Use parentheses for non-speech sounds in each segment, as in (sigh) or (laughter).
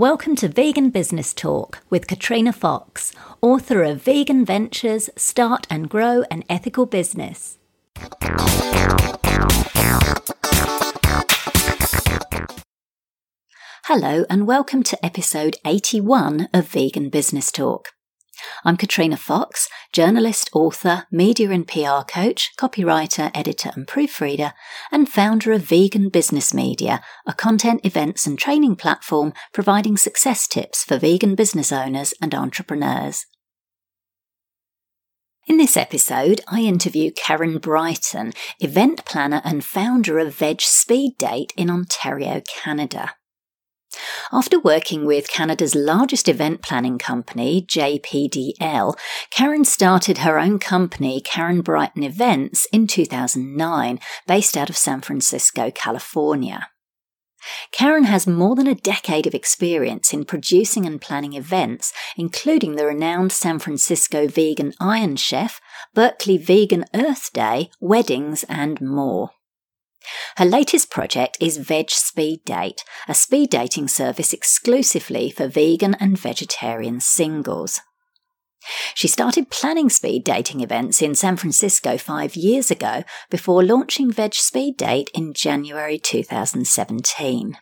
Welcome to Vegan Business Talk with Katrina Fox, author of Vegan Ventures Start and Grow an Ethical Business. Hello, and welcome to episode 81 of Vegan Business Talk. I'm Katrina Fox, journalist, author, media and PR coach, copywriter, editor, and proofreader, and founder of Vegan Business Media, a content, events, and training platform providing success tips for vegan business owners and entrepreneurs. In this episode, I interview Karen Brighton, event planner and founder of Veg Speed Date in Ontario, Canada. After working with Canada's largest event planning company, JPDL, Karen started her own company, Karen Brighton Events, in 2009, based out of San Francisco, California. Karen has more than a decade of experience in producing and planning events, including the renowned San Francisco Vegan Iron Chef, Berkeley Vegan Earth Day, weddings, and more. Her latest project is Veg Speed Date, a speed dating service exclusively for vegan and vegetarian singles. She started planning speed dating events in San Francisco five years ago before launching Veg Speed Date in January 2017.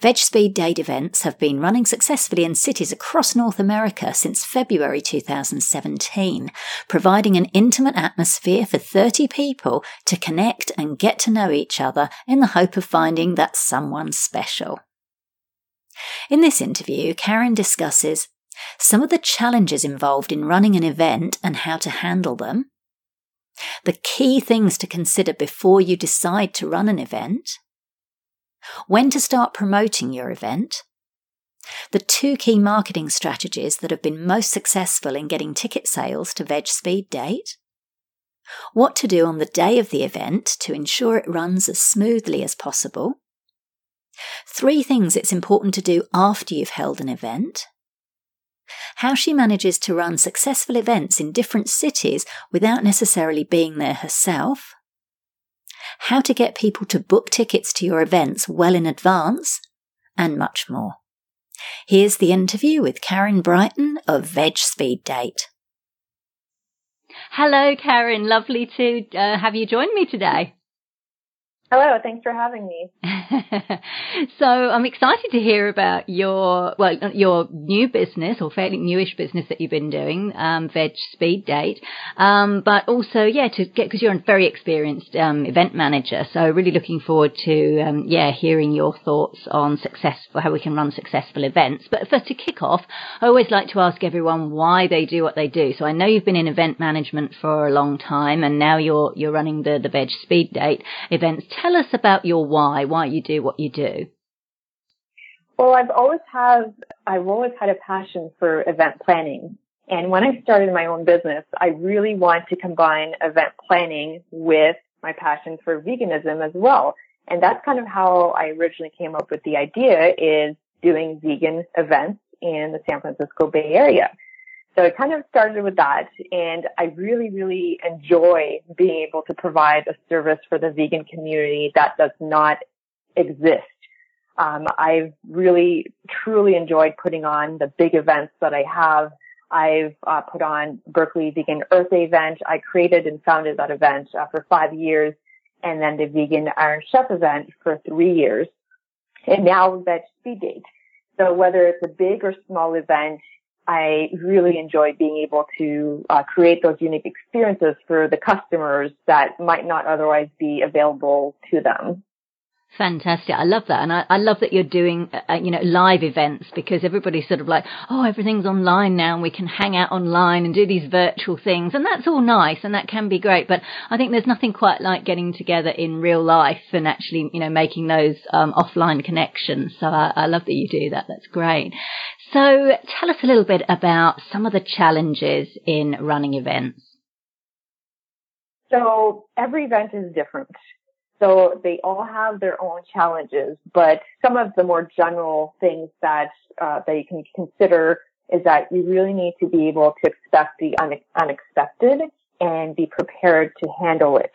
Veg Speed Date events have been running successfully in cities across North America since February 2017, providing an intimate atmosphere for 30 people to connect and get to know each other in the hope of finding that someone special. In this interview, Karen discusses some of the challenges involved in running an event and how to handle them, the key things to consider before you decide to run an event, when to start promoting your event, the two key marketing strategies that have been most successful in getting ticket sales to Veg Speed Date, what to do on the day of the event to ensure it runs as smoothly as possible, three things it's important to do after you've held an event, how she manages to run successful events in different cities without necessarily being there herself, how to get people to book tickets to your events well in advance, and much more. Here's the interview with Karen Brighton of Veg Speed Date. Hello, Karen. Lovely to uh, have you join me today. Hello, thanks for having me. (laughs) so I'm excited to hear about your well your new business or fairly newish business that you've been doing, um, Veg Speed Date, um, but also yeah to get because you're a very experienced um, event manager. So really looking forward to um, yeah hearing your thoughts on successful how we can run successful events. But first to kick off, I always like to ask everyone why they do what they do. So I know you've been in event management for a long time, and now you're you're running the the Veg Speed Date events tell us about your why, why you do what you do. Well, I've always had, I've always had a passion for event planning. And when I started my own business, I really wanted to combine event planning with my passion for veganism as well. And that's kind of how I originally came up with the idea is doing vegan events in the San Francisco Bay Area. So it kind of started with that. And I really, really enjoy being able to provide a service for the vegan community that does not exist. Um, I've really, truly enjoyed putting on the big events that I have. I've uh, put on Berkeley Vegan Earth Day event. I created and founded that event uh, for five years, and then the Vegan Iron Chef event for three years, and now Veg Speed Date. So whether it's a big or small event, I really enjoy being able to uh, create those unique experiences for the customers that might not otherwise be available to them. Fantastic. I love that. And I, I love that you're doing, uh, you know, live events because everybody's sort of like, oh, everything's online now and we can hang out online and do these virtual things. And that's all nice and that can be great. But I think there's nothing quite like getting together in real life and actually, you know, making those um, offline connections. So I, I love that you do that. That's great. So tell us a little bit about some of the challenges in running events. So every event is different. So they all have their own challenges, but some of the more general things that uh, that you can consider is that you really need to be able to expect the une- unexpected and be prepared to handle it.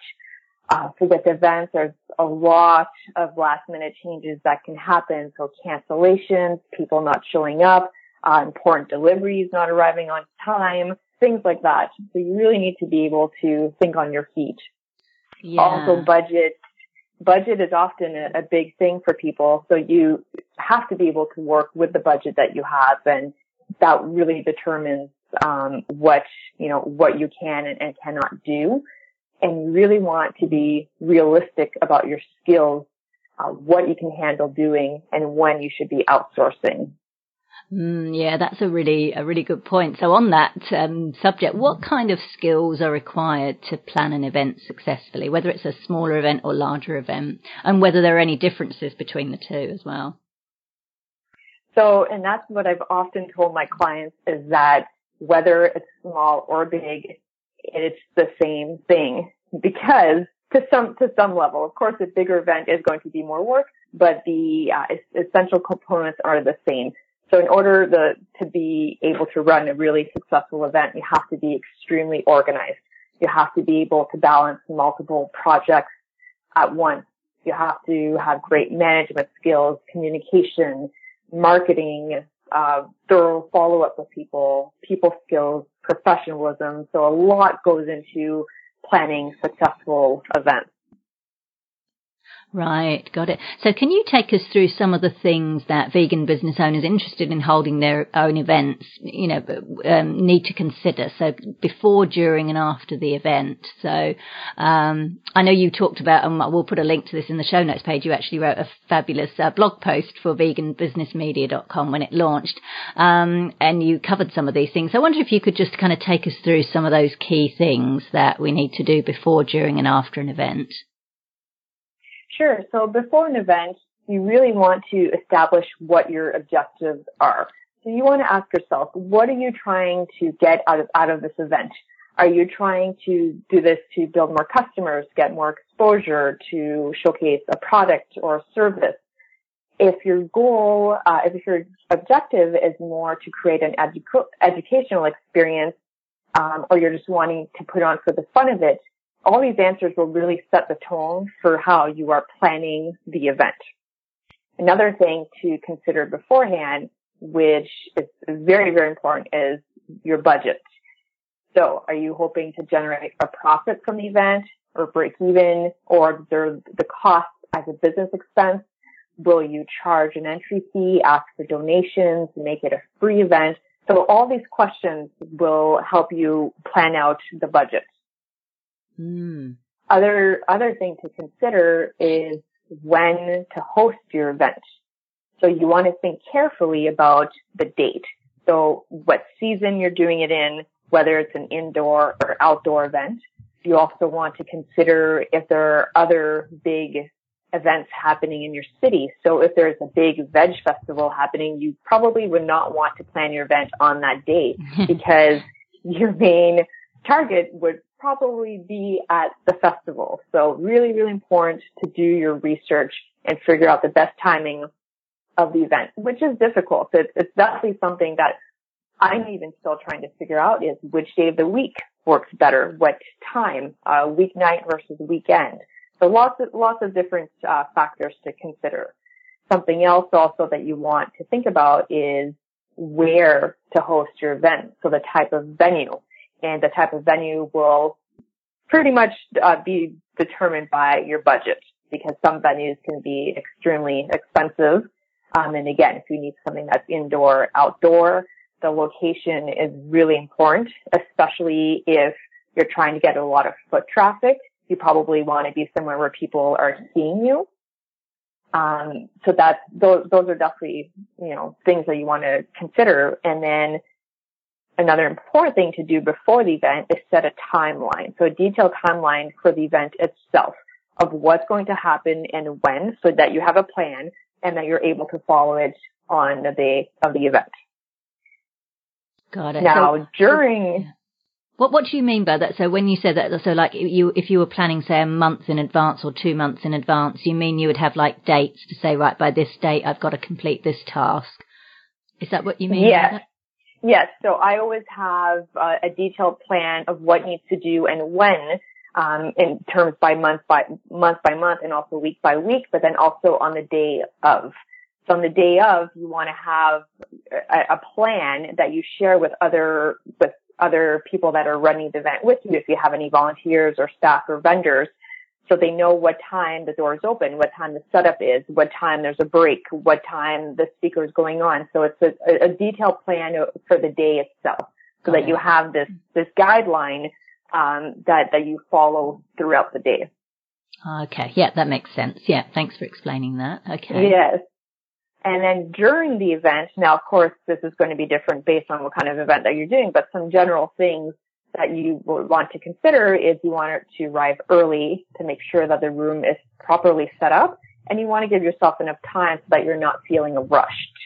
Uh, with events, there's a lot of last minute changes that can happen. So cancellations, people not showing up, uh, important deliveries not arriving on time, things like that. So you really need to be able to think on your feet. Yeah. Also budget. Budget is often a, a big thing for people. So you have to be able to work with the budget that you have and that really determines um, what you know what you can and, and cannot do and you really want to be realistic about your skills, uh, what you can handle doing and when you should be outsourcing. Mm, yeah, that's a really a really good point. So on that um, subject, what kind of skills are required to plan an event successfully, whether it's a smaller event or larger event, and whether there are any differences between the two as well? So, and that's what I've often told my clients is that whether it's small or big, it's the same thing because to some to some level, of course, a bigger event is going to be more work, but the uh, essential components are the same. So in order the, to be able to run a really successful event, you have to be extremely organized. You have to be able to balance multiple projects at once. You have to have great management skills, communication, marketing, uh, thorough follow up with people, people skills, professionalism. So a lot goes into planning successful events. Right, got it. So can you take us through some of the things that vegan business owners interested in holding their own events, you know, um, need to consider? So before, during and after the event. So, um, I know you talked about, and we'll put a link to this in the show notes page. You actually wrote a fabulous uh, blog post for veganbusinessmedia.com when it launched. Um, and you covered some of these things. I wonder if you could just kind of take us through some of those key things that we need to do before, during and after an event. Sure. So before an event, you really want to establish what your objectives are. So you want to ask yourself, what are you trying to get out of, out of this event? Are you trying to do this to build more customers, get more exposure, to showcase a product or a service? If your goal, uh, if your objective is more to create an edu- educational experience, um, or you're just wanting to put on for the fun of it, all these answers will really set the tone for how you are planning the event. Another thing to consider beforehand, which is very, very important, is your budget. So are you hoping to generate a profit from the event or break even or observe the cost as a business expense? Will you charge an entry fee, ask for donations, make it a free event? So all these questions will help you plan out the budget. Mm. Other, other thing to consider is when to host your event. So you want to think carefully about the date. So what season you're doing it in, whether it's an indoor or outdoor event. You also want to consider if there are other big events happening in your city. So if there's a big veg festival happening, you probably would not want to plan your event on that day (laughs) because your main target would probably be at the festival. So really, really important to do your research and figure out the best timing of the event, which is difficult. It's, it's definitely something that I'm even still trying to figure out is which day of the week works better, what time, uh, weeknight versus weekend. So lots of, lots of different uh, factors to consider. Something else also that you want to think about is where to host your event. So the type of venue and the type of venue will pretty much uh, be determined by your budget because some venues can be extremely expensive. Um, and again, if you need something that's indoor, outdoor, the location is really important, especially if you're trying to get a lot of foot traffic. You probably want to be somewhere where people are seeing you. Um, so that's, those, those are definitely, you know, things that you want to consider. And then another important thing to do before the event is set a timeline. So a detailed timeline for the event itself of what's going to happen and when so that you have a plan and that you're able to follow it on the day of the event. Got it. Now so, during what what do you mean by that? So when you said that, so like you if you were planning say a month in advance or two months in advance, you mean you would have like dates to say right by this date I've got to complete this task. Is that what you mean? Yes. Yes. So I always have uh, a detailed plan of what needs to do and when. um, in terms by month by month by month and also week by week, but then also on the day of. So on the day of, you want to have a, a plan that you share with other with other people that are running the event with you. If you have any volunteers or staff or vendors, so they know what time the door is open, what time the setup is, what time there's a break, what time the speaker is going on. So it's a, a detailed plan for the day itself, so that you have this this guideline um, that that you follow throughout the day. Okay, yeah, that makes sense. Yeah, thanks for explaining that. Okay. Yes. And then during the event, now of course this is going to be different based on what kind of event that you're doing, but some general things that you would want to consider is you want it to arrive early to make sure that the room is properly set up and you want to give yourself enough time so that you're not feeling rushed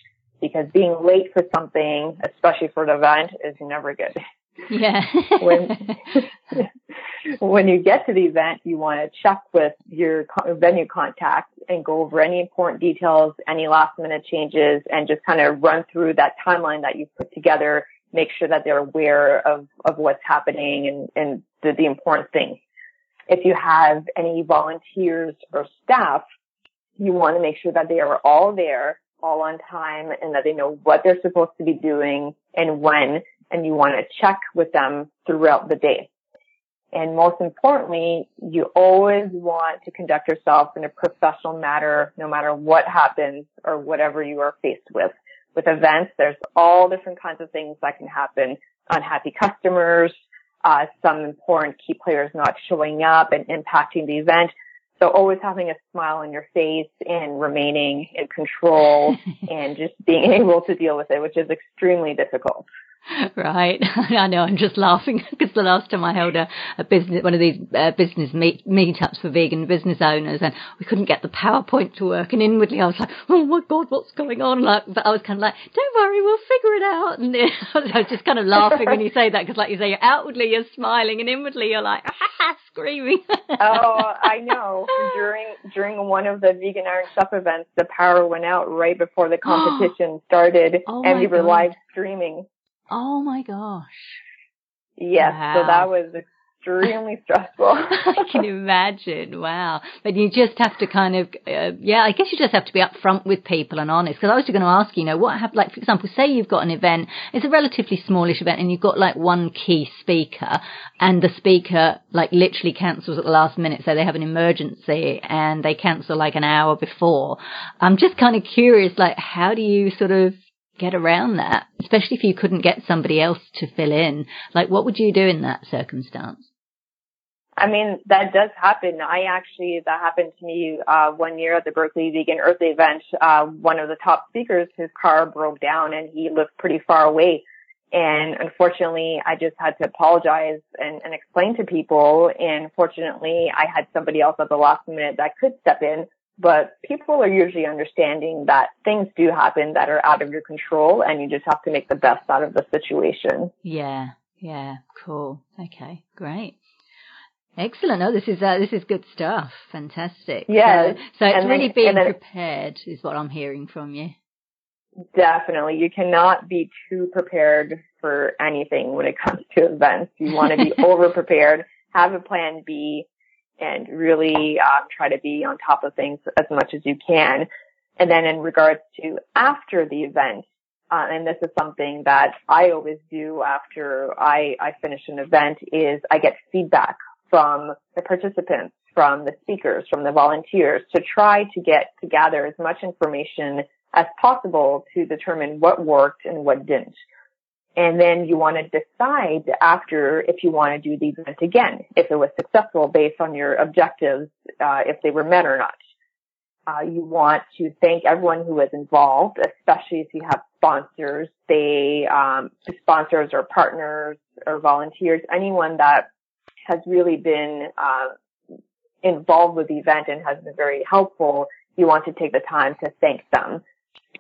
because being late for something, especially for an event, is never good. Yeah. (laughs) when (laughs) when you get to the event, you want to check with your venue contact and go over any important details, any last minute changes, and just kind of run through that timeline that you've put together make sure that they're aware of, of what's happening and, and the, the important things. If you have any volunteers or staff, you want to make sure that they are all there, all on time, and that they know what they're supposed to be doing and when, and you want to check with them throughout the day. And most importantly, you always want to conduct yourself in a professional manner, no matter what happens or whatever you are faced with with events, there's all different kinds of things that can happen. Unhappy customers, uh, some important key players not showing up and impacting the event. So always having a smile on your face and remaining in control (laughs) and just being able to deal with it, which is extremely difficult. (laughs) Right. (laughs) I know. I'm just laughing because the last time I held a, a business, one of these uh, business meet, meetups for vegan business owners and we couldn't get the PowerPoint to work. And inwardly I was like, oh my God, what's going on? Like, but I was kind of like, don't worry, we'll figure it out. And (laughs) I was just kind of laughing when you say that because like you say, outwardly you're smiling and inwardly you're like, ah, screaming. oh, I know. During, during one of the vegan Iron Chef events, the power went out right before the (gasps) competition started oh and we were God. live streaming. Oh my gosh. Yes, Wow. so that was extremely stressful. (laughs) I can imagine. Wow. But you just have to kind of, uh, yeah, I guess you just have to be upfront with people and honest. Because I was going to ask, you know, what have, like, for example, say you've got an event, it's a relatively smallish event and you've got like one key speaker and the speaker like literally cancels at the last minute. So they have an emergency and they cancel like an hour before. I'm just kind of curious, like, how do you sort of get around that? Especially if you couldn't get somebody else to fill in. Like, what would you do in that circumstance? I mean, that does happen. I actually, that happened to me, uh, one year at the Berkeley Vegan Earth event. Uh, one of the top speakers, his car broke down and he lived pretty far away. And unfortunately, I just had to apologize and, and explain to people. And fortunately, I had somebody else at the last minute that could step in. But people are usually understanding that things do happen that are out of your control and you just have to make the best out of the situation. Yeah, yeah, cool. Okay, great. Excellent. Oh, this is uh, this is good stuff. Fantastic. Yes, So, so it's then- really being then- prepared is what I'm hearing from you. Definitely. You cannot be too prepared for anything when it comes to events. You want to be (laughs) over prepared, have a plan B, and really um, try to be on top of things as much as you can. And then in regards to after the event, uh, and this is something that I always do after I, I finish an event is I get feedback from the participants, from the speakers, from the volunteers to try to get to gather as much information as possible to determine what worked and what didn't. And then you want to decide after if you want to do the event again, if it was successful based on your objectives, uh, if they were met or not. Uh, you want to thank everyone who was involved, especially if you have sponsors. They, um, sponsors or partners or volunteers, anyone that has really been uh, involved with the event and has been very helpful. You want to take the time to thank them.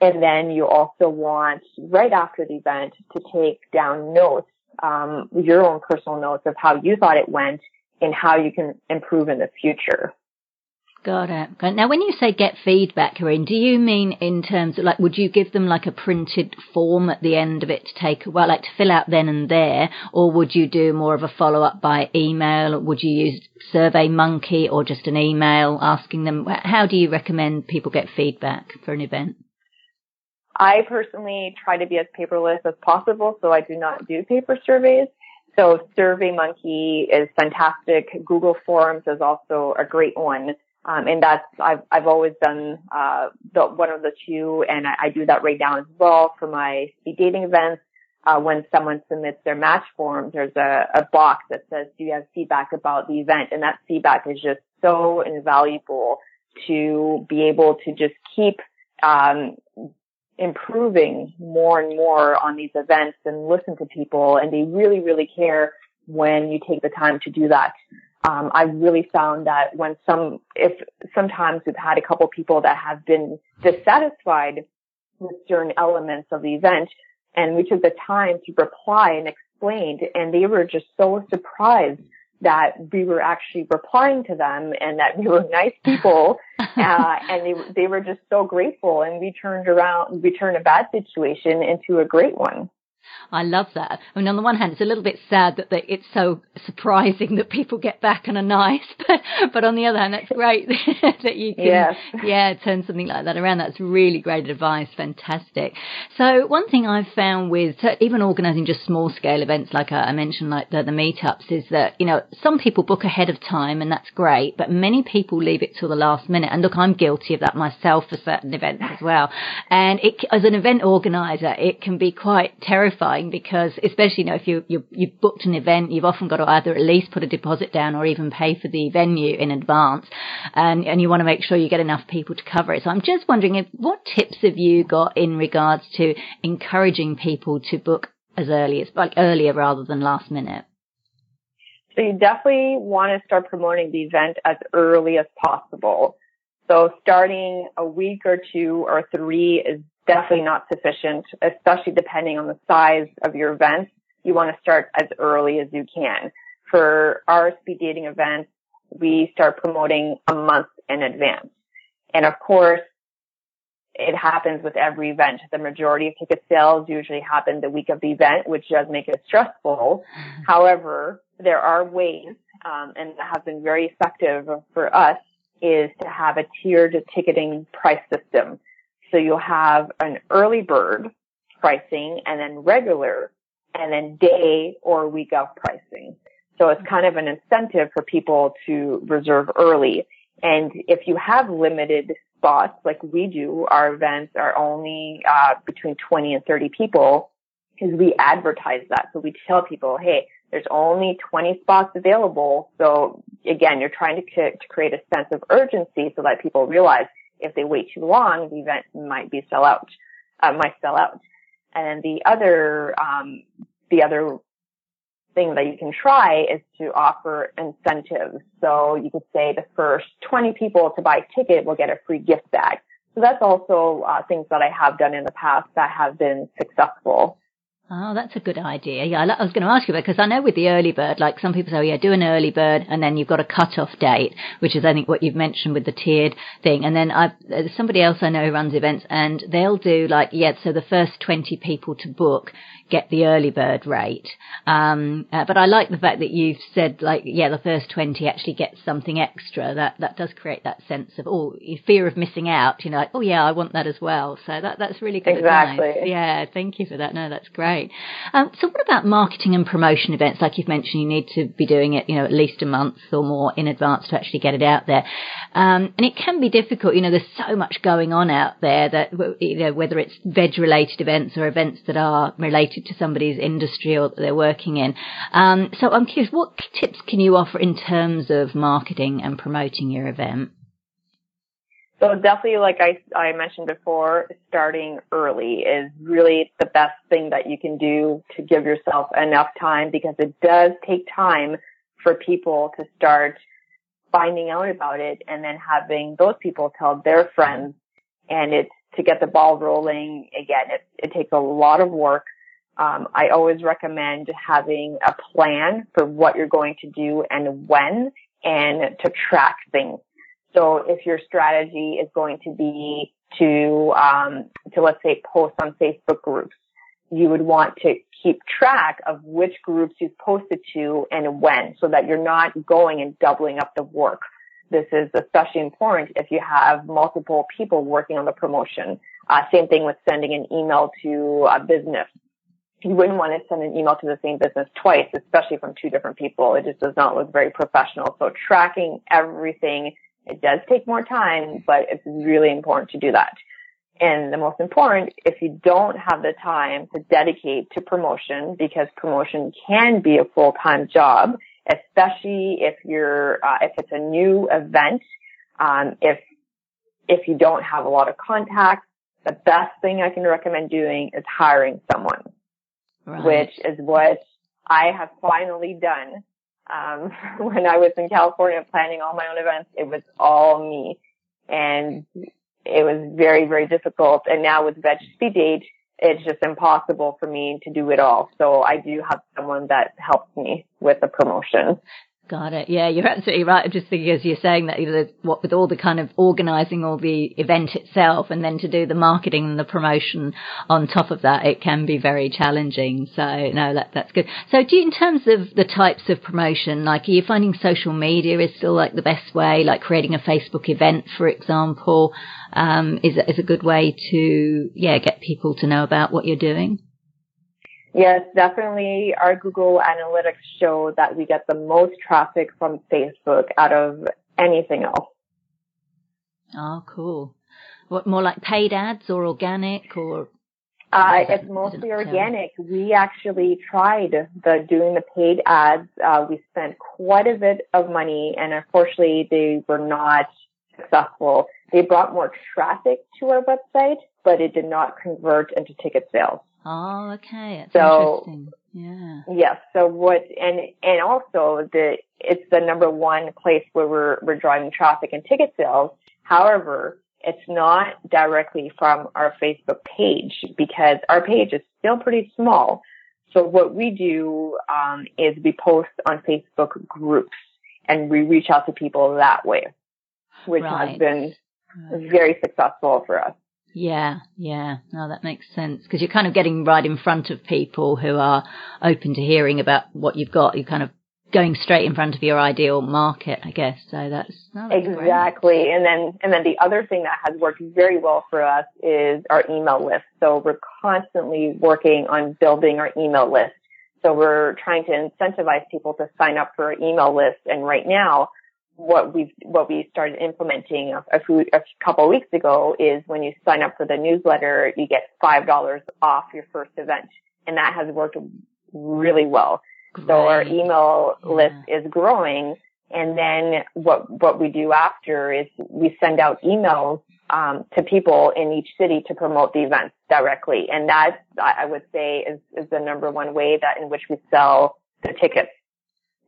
And then you also want, right after the event, to take down notes, um, your own personal notes of how you thought it went and how you can improve in the future. Got it. Now, when you say get feedback, Corinne, do you mean in terms of like, would you give them like a printed form at the end of it to take, well, like to fill out then and there, or would you do more of a follow up by email? Would you use SurveyMonkey or just an email asking them? How do you recommend people get feedback for an event? I personally try to be as paperless as possible, so I do not do paper surveys. So SurveyMonkey is fantastic. Google Forms is also a great one. Um, and that's, I've, I've always done, uh, the, one of the two, and I, I do that right now as well for my speed dating events. Uh, when someone submits their match form, there's a, a box that says, do you have feedback about the event? And that feedback is just so invaluable to be able to just keep, um, improving more and more on these events and listen to people. And they really, really care when you take the time to do that um, I've really found that when some, if sometimes we've had a couple people that have been dissatisfied with certain elements of the event, and we took the time to reply and explain, and they were just so surprised that we were actually replying to them and that we were nice people (laughs) uh, and they they were just so grateful. And we turned around we turned a bad situation into a great one I love that. I mean, on the one hand, it's a little bit sad that they, it's so surprising that people get back and are nice, (laughs) but, but on the other hand, that's great (laughs) that you can, yes. yeah, turn something like that around. That's really great advice. Fantastic. So one thing I've found with even organising just small scale events, like uh, I mentioned, like the, the meetups, is that, you know, some people book ahead of time and that's great, but many people leave it till the last minute. And look, I'm guilty of that myself for certain events as well. And it, as an event organizer, it can be quite terrifying terrifying because especially, you know, if you, you, you've booked an event, you've often got to either at least put a deposit down or even pay for the venue in advance. And, and you want to make sure you get enough people to cover it. So I'm just wondering if, what tips have you got in regards to encouraging people to book as early as, like earlier rather than last minute? So you definitely want to start promoting the event as early as possible. So starting a week or two or three is definitely not sufficient, especially depending on the size of your event. You want to start as early as you can. For our speed dating events, we start promoting a month in advance. And of course, it happens with every event. The majority of ticket sales usually happen the week of the event, which does make it stressful. However, there are ways, um, and that have been very effective for us, is to have a tiered ticketing price system. So you'll have an early bird pricing and then regular and then day or week of pricing. So it's kind of an incentive for people to reserve early. And if you have limited spots like we do, our events are only uh, between 20 and 30 people because we advertise that. So we tell people, hey, there's only 20 spots available. So again, you're trying to, to create a sense of urgency so that people realize if they wait too long, the event might be sell out, uh, might sell out. And then the other, um, the other thing that you can try is to offer incentives. So you could say the first 20 people to buy a ticket will get a free gift bag. So that's also uh, things that I have done in the past that have been successful. Oh, that's a good idea. Yeah, I was going to ask you about because I know with the early bird, like some people say, oh, yeah, do an early bird, and then you've got a cut-off date, which is I think what you've mentioned with the tiered thing. And then I've somebody else I know runs events, and they'll do like yeah, so the first twenty people to book, get the early bird rate. Um, uh, but I like the fact that you've said like, yeah, the first 20 actually get something extra. That, that does create that sense of, oh, fear of missing out, you know, like, oh yeah, I want that as well. So that, that's really good. Exactly. Advice. Yeah. Thank you for that. No, that's great. Um, so what about marketing and promotion events? Like you've mentioned, you need to be doing it, you know, at least a month or more in advance to actually get it out there. Um, and it can be difficult. You know, there's so much going on out there that, you know, whether it's veg related events or events that are related related to somebody's industry or that they're working in. Um, so I'm curious, what tips can you offer in terms of marketing and promoting your event? So definitely, like I, I mentioned before, starting early is really the best thing that you can do to give yourself enough time because it does take time for people to start finding out about it and then having those people tell their friends and it's to get the ball rolling. Again, it, it takes a lot of work. Um, I always recommend having a plan for what you're going to do and when and to track things. So if your strategy is going to be to, um, to let's say post on Facebook groups, you would want to keep track of which groups you've posted to and when so that you're not going and doubling up the work. This is especially important if you have multiple people working on the promotion. Uh, same thing with sending an email to a business. You wouldn't want to send an email to the same business twice, especially from two different people. It just does not look very professional. So tracking everything, it does take more time, but it's really important to do that. And the most important, if you don't have the time to dedicate to promotion, because promotion can be a full-time job, especially if you're, uh, if it's a new event, um, if, if you don't have a lot of contacts, the best thing I can recommend doing is hiring someone, right. which is what I have finally done. Um, (laughs) when I was in California planning all my own events, it was all me. And it was very, very difficult. And now with Veg Date, it's just impossible for me to do it all. So I do have someone that helps me with the promotion. Got it. Yeah, you're absolutely right. I'm just thinking as you're saying that, you know, what with all the kind of organising all the event itself and then to do the marketing and the promotion on top of that, it can be very challenging. So no, that, that's good. So do you, in terms of the types of promotion, like are you finding social media is still like the best way, like creating a Facebook event, for example, um, is, is a good way to, yeah, get people to know about what you're doing? Yes, definitely. Our Google Analytics show that we get the most traffic from Facebook out of anything else. Oh, cool. What more like paid ads or organic or? Uh, it's mostly organic. We actually tried the doing the paid ads. Uh, we spent quite a bit of money, and unfortunately, they were not successful. They brought more traffic to our website, but it did not convert into ticket sales. Oh, okay. That's so, interesting. Yeah. Yes. So what, and, and also the, it's the number one place where we're, we're driving traffic and ticket sales. However, it's not directly from our Facebook page because our page is still pretty small. So what we do, um, is we post on Facebook groups and we reach out to people that way, which right. has been very successful for us. Yeah, yeah. No, that makes sense because you're kind of getting right in front of people who are open to hearing about what you've got. You're kind of going straight in front of your ideal market, I guess. So that's, that's exactly. Great. And then, and then the other thing that has worked very well for us is our email list. So we're constantly working on building our email list. So we're trying to incentivize people to sign up for our email list. And right now, what we what we started implementing a, a, few, a couple of weeks ago is when you sign up for the newsletter, you get five dollars off your first event, and that has worked really well. Great. So our email yeah. list is growing, and then what what we do after is we send out emails um, to people in each city to promote the events directly, and that I would say is is the number one way that in which we sell the tickets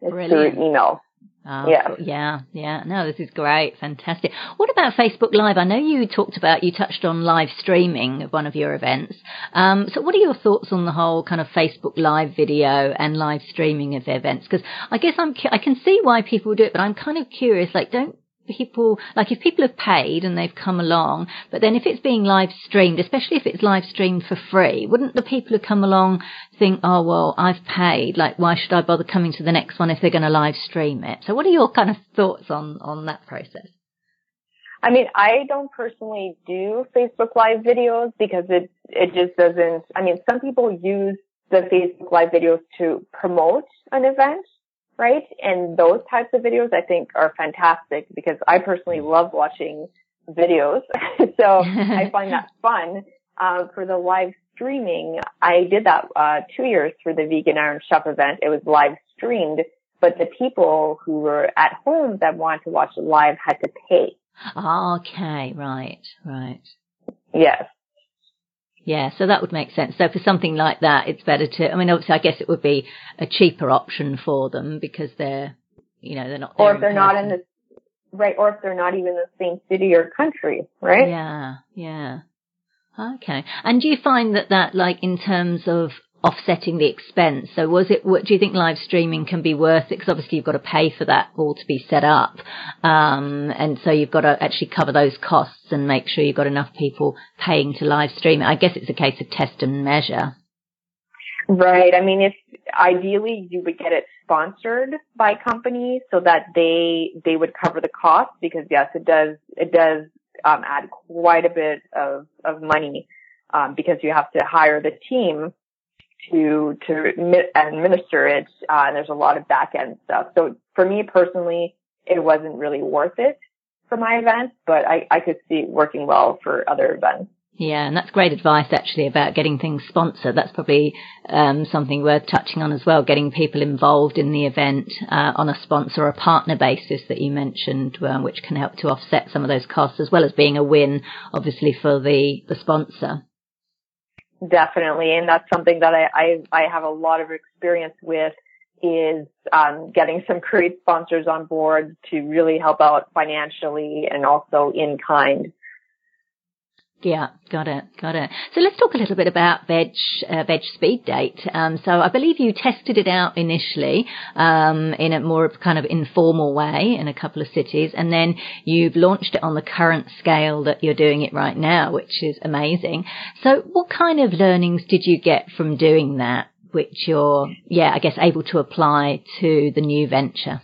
through email. Oh, yeah. Yeah, yeah. No, this is great. Fantastic. What about Facebook Live? I know you talked about, you touched on live streaming of one of your events. Um, so what are your thoughts on the whole kind of Facebook Live video and live streaming of events? Because I guess I'm, I can see why people do it, but I'm kind of curious, like, don't people, like if people have paid and they've come along, but then if it's being live streamed, especially if it's live streamed for free, wouldn't the people who come along think, oh, well, I've paid, like why should I bother coming to the next one if they're going to live stream it? So what are your kind of thoughts on, on that process? I mean, I don't personally do Facebook Live videos because it, it just doesn't, I mean, some people use the Facebook Live videos to promote an event right? And those types of videos I think are fantastic because I personally love watching videos. (laughs) so I (laughs) find that fun. Uh, for the live streaming, I did that, uh, two years for the Vegan Iron Chef event. It was live streamed, but the people who were at home that wanted to watch live had to pay. Okay, right, right. Yes. Yeah, so that would make sense. So for something like that, it's better to, I mean, obviously I guess it would be a cheaper option for them because they're, you know, they're not. Or if they're not in the, right, or if they're not even the same city or country, right? Yeah, yeah. Okay. And do you find that that, like, in terms of offsetting the expense. So was it, what do you think live streaming can be worth it? Because obviously you've got to pay for that all to be set up. Um, and so you've got to actually cover those costs and make sure you've got enough people paying to live stream. I guess it's a case of test and measure. Right. I mean, if ideally you would get it sponsored by companies so that they, they would cover the cost because yes, it does, it does, um, add quite a bit of, of money, um, because you have to hire the team to to administer it, uh, and there's a lot of back end stuff. So for me personally, it wasn't really worth it for my event, but I, I could see it working well for other events. Yeah, and that's great advice actually about getting things sponsored. That's probably um, something worth touching on as well. Getting people involved in the event uh, on a sponsor or partner basis that you mentioned, um, which can help to offset some of those costs, as well as being a win, obviously for the the sponsor. Definitely. And that's something that I, I, I have a lot of experience with is um, getting some great sponsors on board to really help out financially and also in kind. Yeah, got it, got it. So let's talk a little bit about Veg uh, Veg Speed Date. Um, so I believe you tested it out initially um, in a more kind of informal way in a couple of cities, and then you've launched it on the current scale that you're doing it right now, which is amazing. So what kind of learnings did you get from doing that, which you're, yeah, I guess able to apply to the new venture?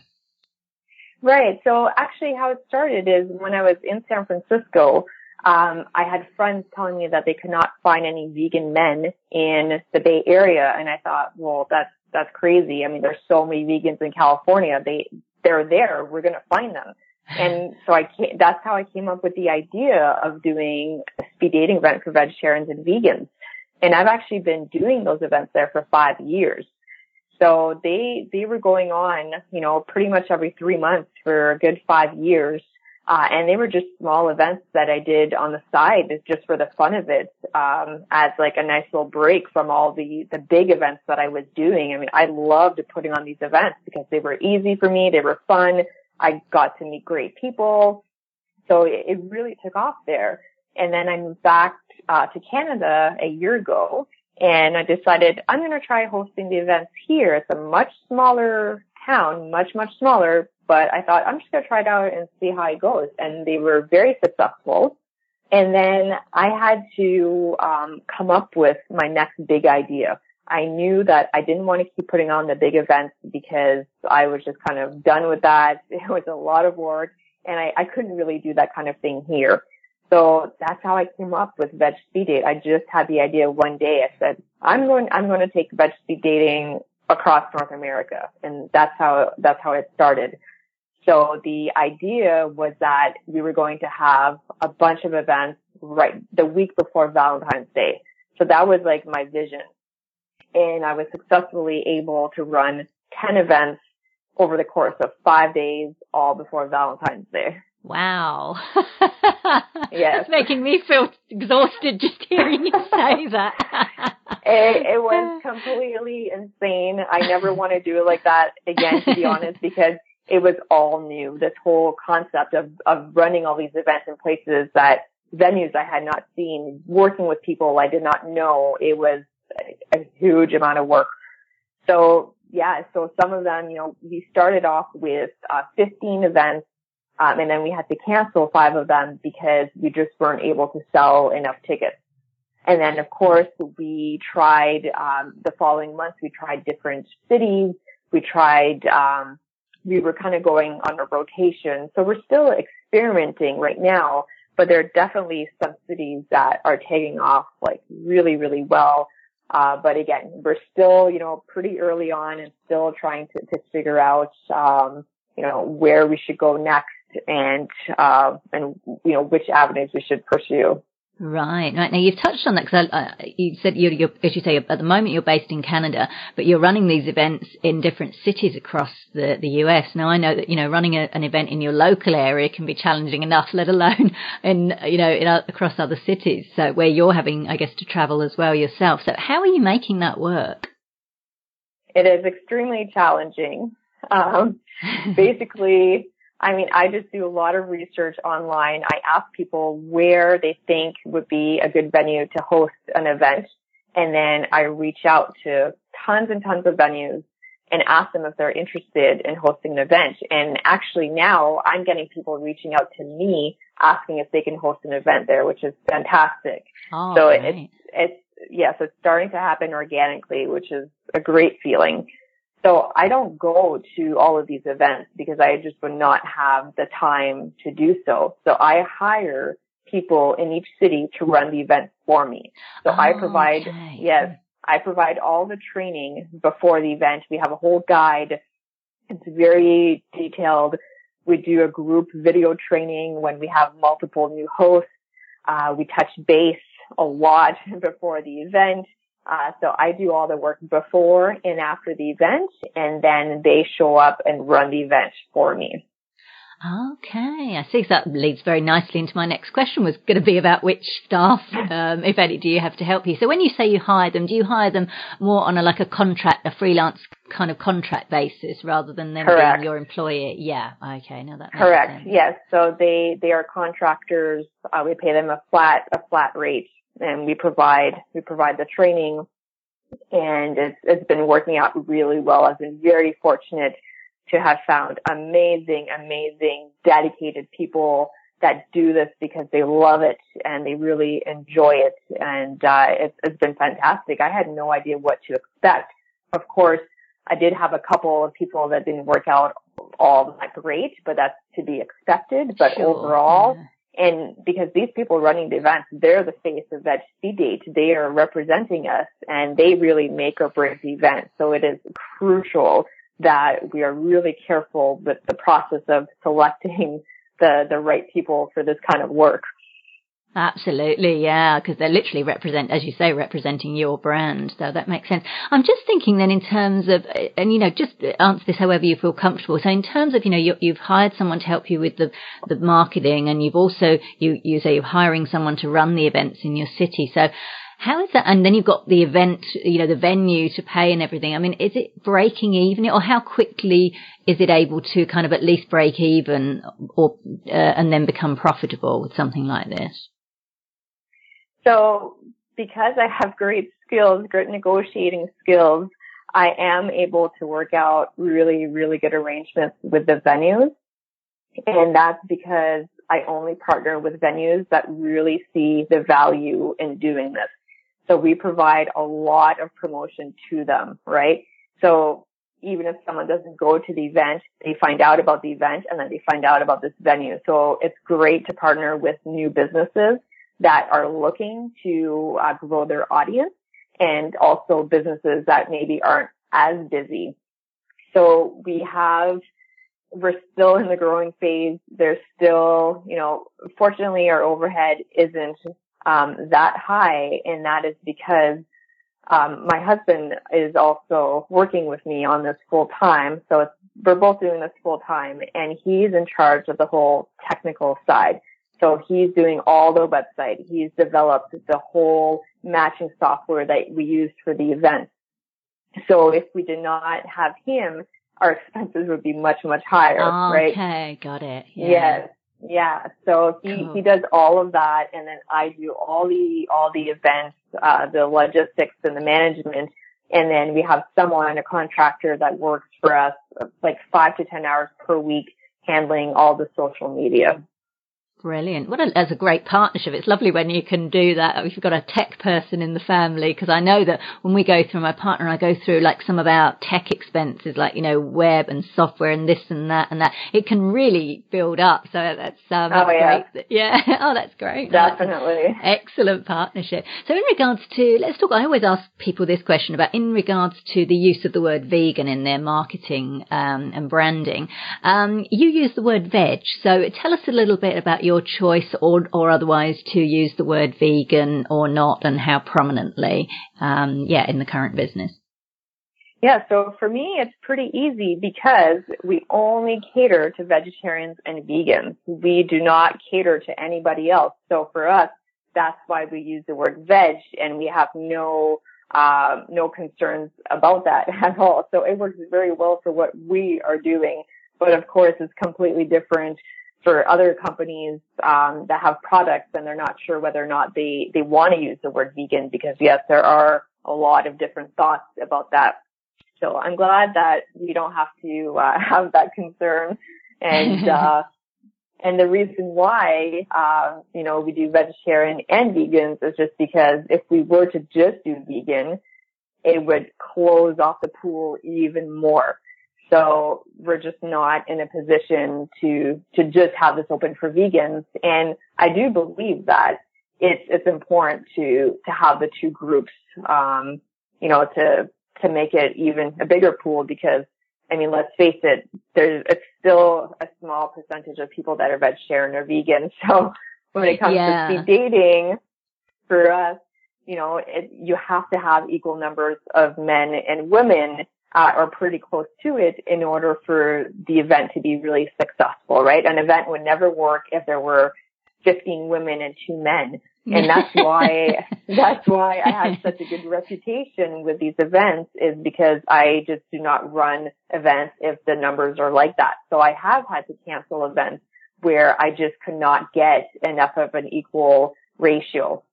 Right. So actually, how it started is when I was in San Francisco um, I had friends telling me that they could not find any vegan men in the Bay Area, and I thought, well, that's that's crazy. I mean, there's so many vegans in California. They they're there. We're gonna find them. And (laughs) so I came, that's how I came up with the idea of doing a speed dating event for vegetarians and vegans. And I've actually been doing those events there for five years. So they, they were going on, you know, pretty much every three months for a good five years. Uh, and they were just small events that I did on the side just for the fun of it, um, as like a nice little break from all the, the big events that I was doing. I mean, I loved putting on these events because they were easy for me. They were fun. I got to meet great people. So it, it really took off there. And then I moved back, uh, to Canada a year ago and I decided I'm going to try hosting the events here. It's a much smaller town, much, much smaller, but I thought I'm just going to try it out and see how it goes. And they were very successful. And then I had to um, come up with my next big idea. I knew that I didn't want to keep putting on the big events because I was just kind of done with that. (laughs) It was a lot of work and I, I couldn't really do that kind of thing here. So that's how I came up with Veg Speed Date. I just had the idea one day. I said, I'm going, I'm going to take Veg Speed Dating across North America. And that's how, that's how it started. So the idea was that we were going to have a bunch of events right the week before Valentine's Day. So that was like my vision. And I was successfully able to run 10 events over the course of five days, all before Valentine's Day. Wow. (laughs) yes. It's making me feel exhausted just hearing you say that. (laughs) it, it was completely insane. I never want to do it like that again, to be honest, because it was all new. This whole concept of, of running all these events in places that venues I had not seen, working with people I did not know. It was a, huge amount of work. So yeah, so some of them, you know, we started off with uh, 15 events, um, and then we had to cancel five of them because we just weren't able to sell enough tickets. And then of course we tried um, the following months. We tried different cities. We tried um, we were kind of going on a rotation. So we're still experimenting right now, but there are definitely some cities that are taking off like really, really well. Uh, but again, we're still, you know, pretty early on and still trying to, to figure out, um, you know, where we should go next and, uh, and, you know, which avenues we should pursue. Right, right. Now you've touched on that because uh, you said you're, you're, as you say, at the moment you're based in Canada, but you're running these events in different cities across the, the US. Now I know that, you know, running a, an event in your local area can be challenging enough, let alone in, you know, in, across other cities. So where you're having, I guess, to travel as well yourself. So how are you making that work? It is extremely challenging. Um, basically, I mean, I just do a lot of research online. I ask people where they think would be a good venue to host an event. And then I reach out to tons and tons of venues and ask them if they're interested in hosting an event. And actually now I'm getting people reaching out to me asking if they can host an event there, which is fantastic. Oh, so right. it's, it's, yes, it's starting to happen organically, which is a great feeling. So I don't go to all of these events because I just would not have the time to do so. So I hire people in each city to run the event for me. So I Oh, provide, okay. yes, I provide all the training before the event. We have a whole guide. It's very detailed. We do a group video training when we have multiple new hosts. Uh, we touch base a lot (laughs) before the event. Uh, so I do all the work before and after the event and then they show up and run the event for me. Okay, I see. So that leads very nicely into my next question was going to be about which staff, um, if any, do you have to help you? So when you say you hire them, do you hire them more on a like a contract, a freelance kind of contract basis rather than them Correct. being your employee? Yeah. Okay. Now that makes Correct. sense. Yes. So they, they are contractors. Uh, we pay them a flat, a flat rate and we provide, we provide the training and it's, it's been working out really well. I've been very fortunate to have found amazing, amazing, dedicated people that do this because they love it and they really enjoy it. And, uh, it's, it's been fantastic. I had no idea what to expect. Of course, I did have a couple of people that didn't work out all that great, but that's to be expected. But Sure, overall, yeah. And because these people running the events, they're the face of Speed Date. They are representing us and they really make or break the event. So it is crucial that we are really careful with the process of selecting (laughs) the, the right people for this kind of work. Absolutely, yeah, because they're literally represent, as you say, representing your brand. So that makes sense. I'm just thinking then in terms of, and you know, just answer this however you feel comfortable. So in terms of, you know, you, you've hired someone to help you with the the marketing, and you've also you you say you're hiring someone to run the events in your city. So how is that? And then you've got the event, you know, the venue to pay and everything. I mean, is it breaking even, or how quickly is it able to kind of at least break even, or uh, and then become profitable with something like this? So because I have great skills, great negotiating skills, I am able to work out really, really good arrangements with the venues. And that's because I only partner with venues that really see the value in doing this. So we provide a lot of promotion to them, right? So even if someone doesn't go to the event, they find out about the event and then they find out about this venue. So it's great to partner with new businesses that are looking to uh, grow their audience and also businesses that maybe aren't as busy. So we have, we're still in the growing phase. There's still, you know, fortunately our overhead isn't um, that high and that is because um, my husband is also working with me on this full time. So it's, we're both doing this full time and he's in charge of the whole technical side. So he's doing all the website. He's developed the whole matching software that we used for the event. So if we did not have him, our expenses would be much, much higher, Oh, right? Okay, got it. Yeah. Yes. Yeah. So he, Cool. he does all of that and then I do all the, all the events, uh, the logistics and the management. And then we have someone, a contractor that works for us like five to 10 hours per week handling all the social media. Brilliant. What a, that's a great partnership. It's lovely when you can do that. If you've got a tech person in the family, because I know that when we go through my partner, and I go through like some of our tech expenses, like, you know, web and software and this and that and that. It can really build up. So that's, um, Oh, that's yeah. great. (laughs) Yeah. Oh, that's great. That's Definitely. Excellent partnership. So in regards to, let's talk, I always ask people this question about in regards to the use of the word vegan in their marketing um, and branding. Um, you use the word veg. So tell us a little bit about your choice or, or otherwise to use the word vegan or not and how prominently, um, yeah, in the current business. Yeah, so for me, it's pretty easy because we only cater to vegetarians and vegans. We do not cater to anybody else. So for us, that's why we use the word veg and we have no, uh, no concerns about that (laughs) at all. So it works very well for what we are doing. But of course, it's completely different for other companies um, that have products and they're not sure whether or not they they want to use the word vegan because yes, there are a lot of different thoughts about that. So I'm glad that we don't have to uh, (laughs) have that concern and. (laughs) Uh, and the reason why, uh, you know, we do vegetarian and vegans is just because if we were to just do vegan, it would close off the pool even more. So we're just not in a position to, to just have this open for vegans. And I do believe that it's, it's important to, to have the two groups, um, you know, to, to make it even a bigger pool because I mean, let's face it, there's, it's still a small percentage of people that are vegetarian or vegan. (laughs) So when it comes yeah. to speed dating, for us, you know, it, you have to have equal numbers of men and women uh, or pretty close to it in order for the event to be really successful, right? An event would never work if there were 15 women and two men. And that's (laughs) why, that's why I have such a good reputation with these events is because I just do not run events if the numbers are like that. So I have had to cancel events where I just could not get enough of an equal ratio.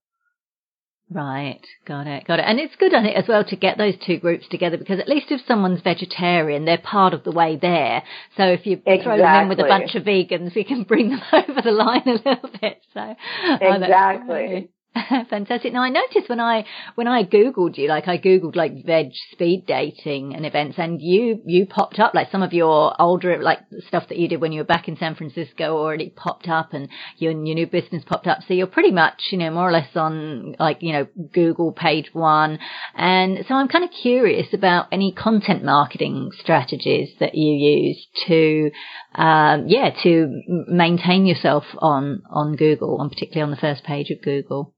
Right, got it, got it. And it's good on it as well to get those two groups together because at least if someone's vegetarian, they're part of the way there. So if you exactly. throw them in with a bunch of vegans, we can bring them (laughs) over the line a little bit. So exactly. (laughs) Fantastic. Now I noticed when I when I googled you, like I googled like veg speed dating and events, and you you popped up like some of your older like stuff that you did when you were back in San Francisco already popped up, and your your new business popped up. So you're pretty much you know more or less on like you know Google page one, and so I'm kind of curious about any content marketing strategies that you use to um, yeah to maintain yourself on on Google, and particularly on the first page of Google.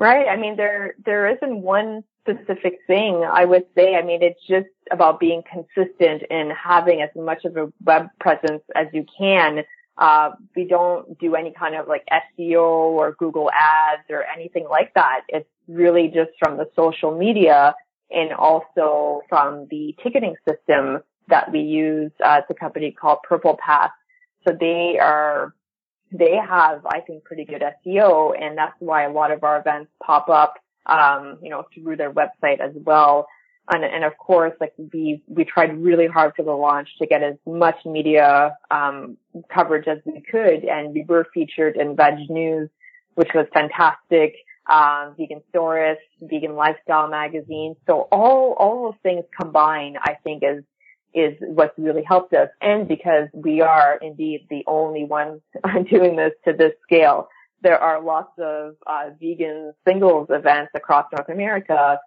Right. I mean, there, there isn't one specific thing I would say. I mean, it's just about being consistent and having as much of a web presence as you can. Uh, we don't do any kind of like SEO or Google ads or anything like that. It's really just from the social media and also from the ticketing system that we use. Uh, a company called Purplepass. So they are they have, I think, pretty good SEO, and that's why a lot of our events pop up, um, you know, through their website as well. And, and of course, like we we tried really hard for the launch to get as much media um, coverage as we could, and we were featured in VegNews, which was fantastic. Um, Vegan Stories, Vegan Lifestyle Magazine. So all all those things combined, I think, is is what's really helped us. And because we are indeed the only ones (laughs) doing this to this scale, there are lots of uh, vegan singles events across North America,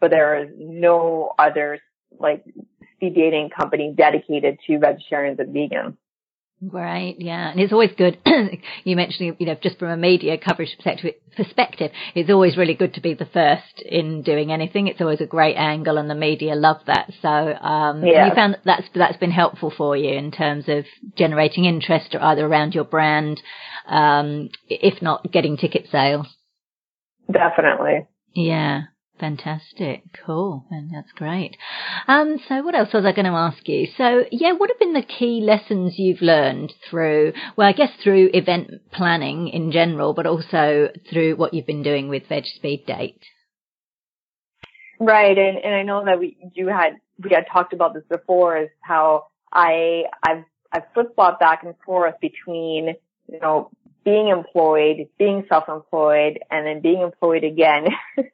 but there is no other like speed dating company dedicated to vegetarians and vegans. Right, yeah, and it's always good. (clears throat) you mentioned, you know, just from a media coverage perspective, it's always really good to be the first in doing anything. It's always a great angle, and the media love that. So, um, yeah. you found that that's that's been helpful for you in terms of generating interest, either around your brand, um, if not getting ticket sales. Definitely. Yeah. Fantastic. Cool. And that's great. Um, so what else was I going to ask you? So yeah, what have been the key lessons you've learned through, well, I guess through event planning in general, but also through what you've been doing with Veg Speed Date? Right. And, and I know that we, you had, we had talked about this before is how I, I've, I've flip flopped back and forth between, you know, being employed, being self-employed, and then being employed again. (laughs)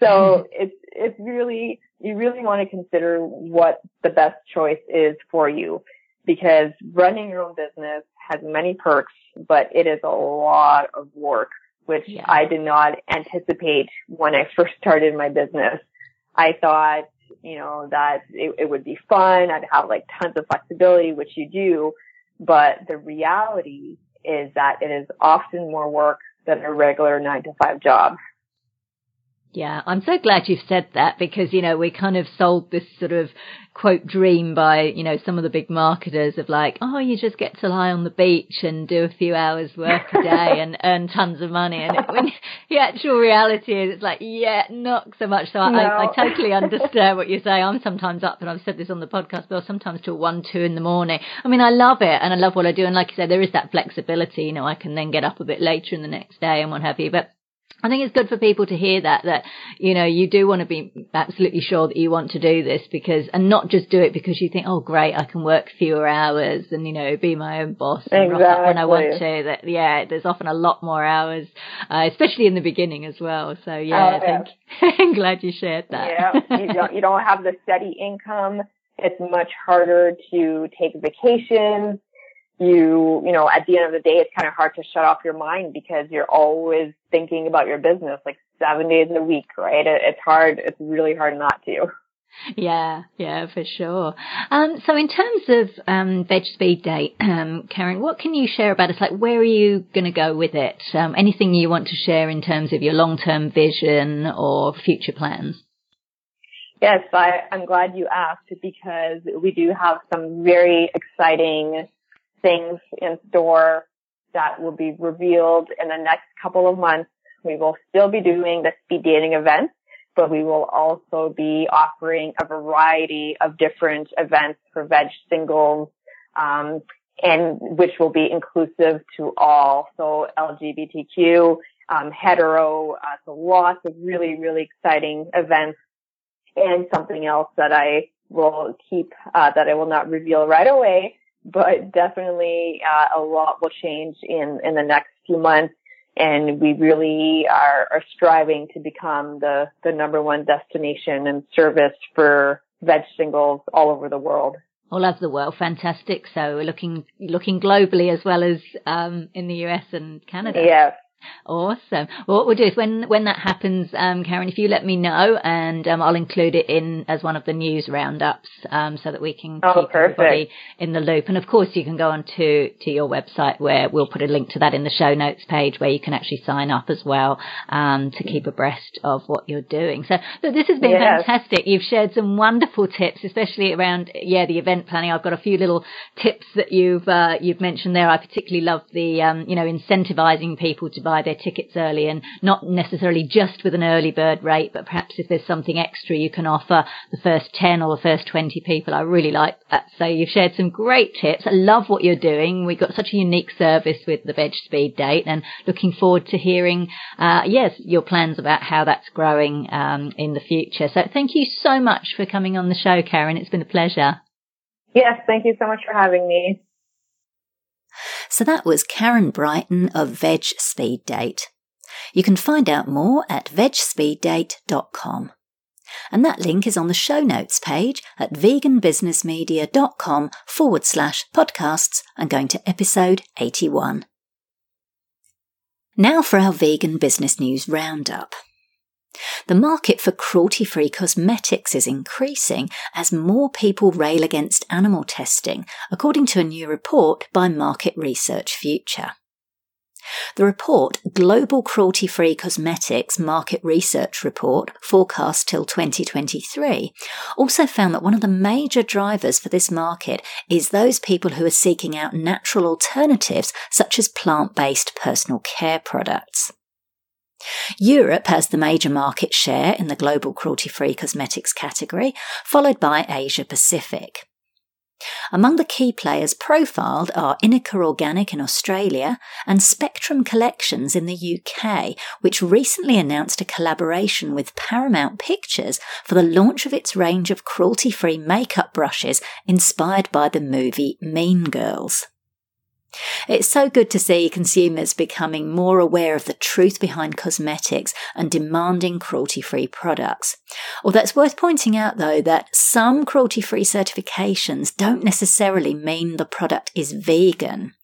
So mm-hmm. it's, it's really, you really want to consider what the best choice is for you because running your own business has many perks, but it is a lot of work, which yeah. I did not anticipate when I first started my business. I thought, you know, that it, it would be fun. I'd have like tons of flexibility, which you do. But the reality is that it is often more work than a regular nine to five job. Yeah, I'm so glad you've said that because, you know, we kind of sold this sort of quote dream by, you know, some of the big marketers of like, oh, you just get to lie on the beach and do a few hours work a day and (laughs) earn tons of money. And when (laughs) the actual reality is, it's like, yeah, not so much. So no. I, I, totally understand what you say. (laughs) I'm sometimes up, and I've said this on the podcast, but sometimes till one, two in the morning. I mean, I love it and I love what I do. And like you said, there is that flexibility. You know, I can then get up a bit later in the next day and what have you. But I think it's good for people to hear that, that, you know, you do want to be absolutely sure that you want to do this because, and not just do it because you think, oh great, I can work fewer hours and, you know, be my own boss and exactly. rock up when I want to. That, yeah, there's often a lot more hours, uh, especially in the beginning as well. So yeah, oh, I think, (laughs) I'm glad you shared that. Yeah, you don't, you don't have the steady income. It's much harder to take vacations you, you know, at the end of the day, it's kind of hard to shut off your mind because you're always thinking about your business like seven days a week, right? It, it's hard. It's really hard not to. Yeah, yeah, for sure. Um, so in terms of um, Veg Speed Date, um, Karen, what can you share about us? Like, where are you going to go with it? Um, anything you want to share in terms of your long-term vision or future plans? Yes, I, I'm glad you asked because we do have some very exciting things in store that will be revealed in the next couple of months. We will still be doing the speed dating events, but we will also be offering a variety of different events for veg singles, um, and which will be inclusive to all. So LGBTQ, um, hetero, uh, so lots of really, really exciting events and something else that I will keep, uh, that I will not reveal right away but definitely uh, a lot will change in in the next few months and we really are, are striving to become the, the number one destination and service for veg singles all over the world. All over the world, fantastic. So we're looking looking globally as well as um, in the US and Canada. Yes, Awesome. Well, what we'll do is when when that happens, um, Karen, if you let me know, and um, I'll include it in as one of the news roundups, um, so that we can oh, keep perfect. everybody in the loop. And of course, you can go on to to your website where we'll put a link to that in the show notes page, where you can actually sign up as well um, to keep abreast of what you're doing. So look, this has been yes. fantastic. You've shared some wonderful tips, especially around yeah the event planning. I've got a few little tips that you've uh, you've mentioned there. I particularly love the um, you know incentivizing people to buy their tickets early and not necessarily just with an early bird rate, but perhaps if there's something extra you can offer the first 10 or the first 20 people. I really like that. So you've shared some great tips. I love what you're doing. We've got such a unique service with the Veg Speed Date and looking forward to hearing, uh, yes, your plans about how that's growing, um, in the future. So thank you so much for coming on the show, Karen. It's been a pleasure. Yes, thank you so much for having me. So that was Karen Brighton of Veg Speed Date. You can find out more at vegspeeddate.com. And that link is on the show notes page at veganbusinessmedia.com forward slash podcasts and going to episode 81. Now for our vegan business news roundup. The market for cruelty free cosmetics is increasing as more people rail against animal testing, according to a new report by Market Research Future. The report, Global Cruelty Free Cosmetics Market Research Report, forecast till 2023, also found that one of the major drivers for this market is those people who are seeking out natural alternatives such as plant based personal care products. Europe has the major market share in the global cruelty free cosmetics category, followed by Asia Pacific. Among the key players profiled are Inika Organic in Australia and Spectrum Collections in the UK, which recently announced a collaboration with Paramount Pictures for the launch of its range of cruelty free makeup brushes inspired by the movie Mean Girls. It's so good to see consumers becoming more aware of the truth behind cosmetics and demanding cruelty free products. Although it's worth pointing out though that some cruelty free certifications don't necessarily mean the product is vegan.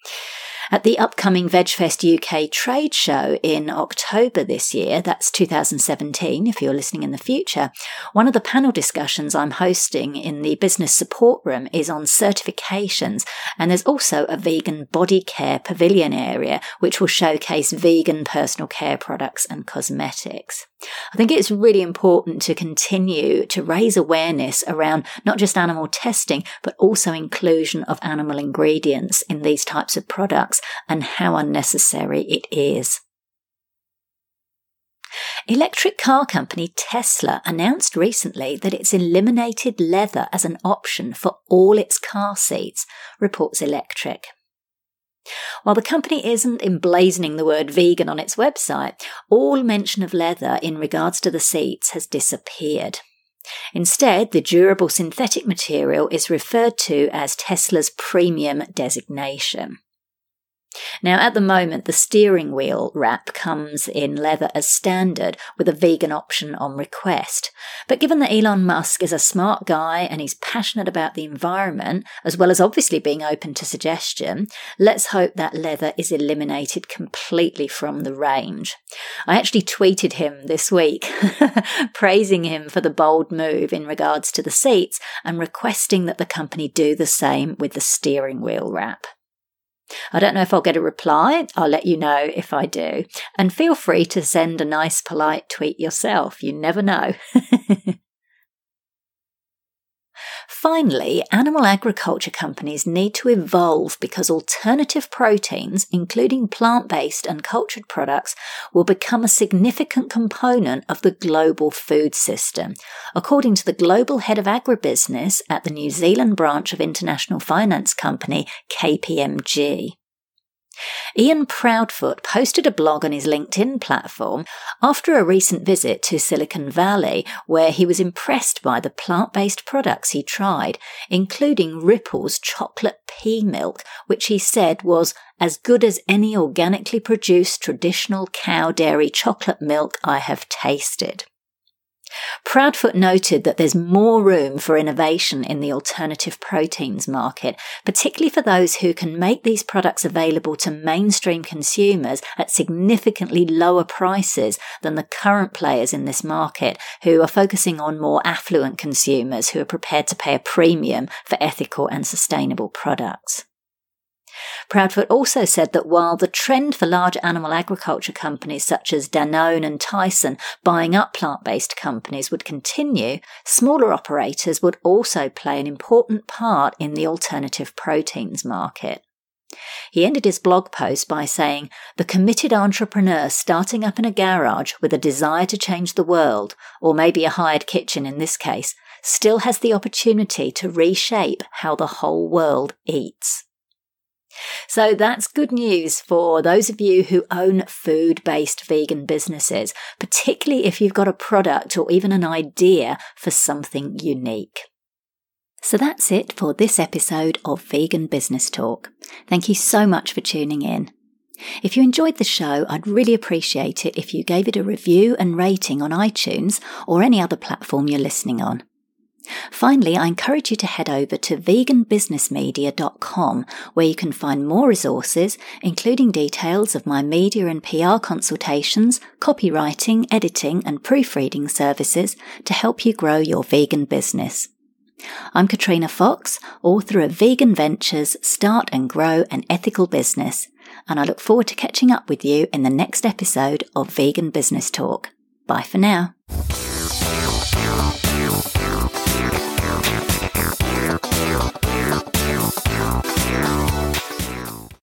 At the upcoming VegFest UK trade show in October this year, that's 2017 if you're listening in the future, one of the panel discussions I'm hosting in the business support room is on certifications, and there's also a vegan body care pavilion area which will showcase vegan personal care products and cosmetics. I think it's really important to continue to raise awareness around not just animal testing, but also inclusion of animal ingredients in these types of products and how unnecessary it is. Electric car company Tesla announced recently that it's eliminated leather as an option for all its car seats, reports Electrek. While the company isn't emblazoning the word vegan on its website, all mention of leather in regards to the seats has disappeared. Instead, the durable synthetic material is referred to as Tesla's premium designation. Now, at the moment, the steering wheel wrap comes in leather as standard with a vegan option on request. But given that Elon Musk is a smart guy and he's passionate about the environment, as well as obviously being open to suggestion, let's hope that leather is eliminated completely from the range. I actually tweeted him this week, (laughs) praising him for the bold move in regards to the seats and requesting that the company do the same with the steering wheel wrap. I don't know if I'll get a reply. I'll let you know if I do. And feel free to send a nice, polite tweet yourself. You never know. (laughs) Finally, animal agriculture companies need to evolve because alternative proteins, including plant based and cultured products, will become a significant component of the global food system, according to the global head of agribusiness at the New Zealand branch of international finance company KPMG. Ian Proudfoot posted a blog on his LinkedIn platform after a recent visit to Silicon Valley, where he was impressed by the plant based products he tried, including Ripple's chocolate pea milk, which he said was as good as any organically produced traditional cow dairy chocolate milk I have tasted. Proudfoot noted that there's more room for innovation in the alternative proteins market, particularly for those who can make these products available to mainstream consumers at significantly lower prices than the current players in this market, who are focusing on more affluent consumers who are prepared to pay a premium for ethical and sustainable products. Proudfoot also said that while the trend for large animal agriculture companies such as Danone and Tyson buying up plant based companies would continue, smaller operators would also play an important part in the alternative proteins market. He ended his blog post by saying, The committed entrepreneur starting up in a garage with a desire to change the world, or maybe a hired kitchen in this case, still has the opportunity to reshape how the whole world eats. So that's good news for those of you who own food based vegan businesses, particularly if you've got a product or even an idea for something unique. So that's it for this episode of Vegan Business Talk. Thank you so much for tuning in. If you enjoyed the show, I'd really appreciate it if you gave it a review and rating on iTunes or any other platform you're listening on. Finally, I encourage you to head over to veganbusinessmedia.com where you can find more resources, including details of my media and PR consultations, copywriting, editing, and proofreading services to help you grow your vegan business. I'm Katrina Fox, author of Vegan Ventures Start and Grow an Ethical Business, and I look forward to catching up with you in the next episode of Vegan Business Talk. Bye for now.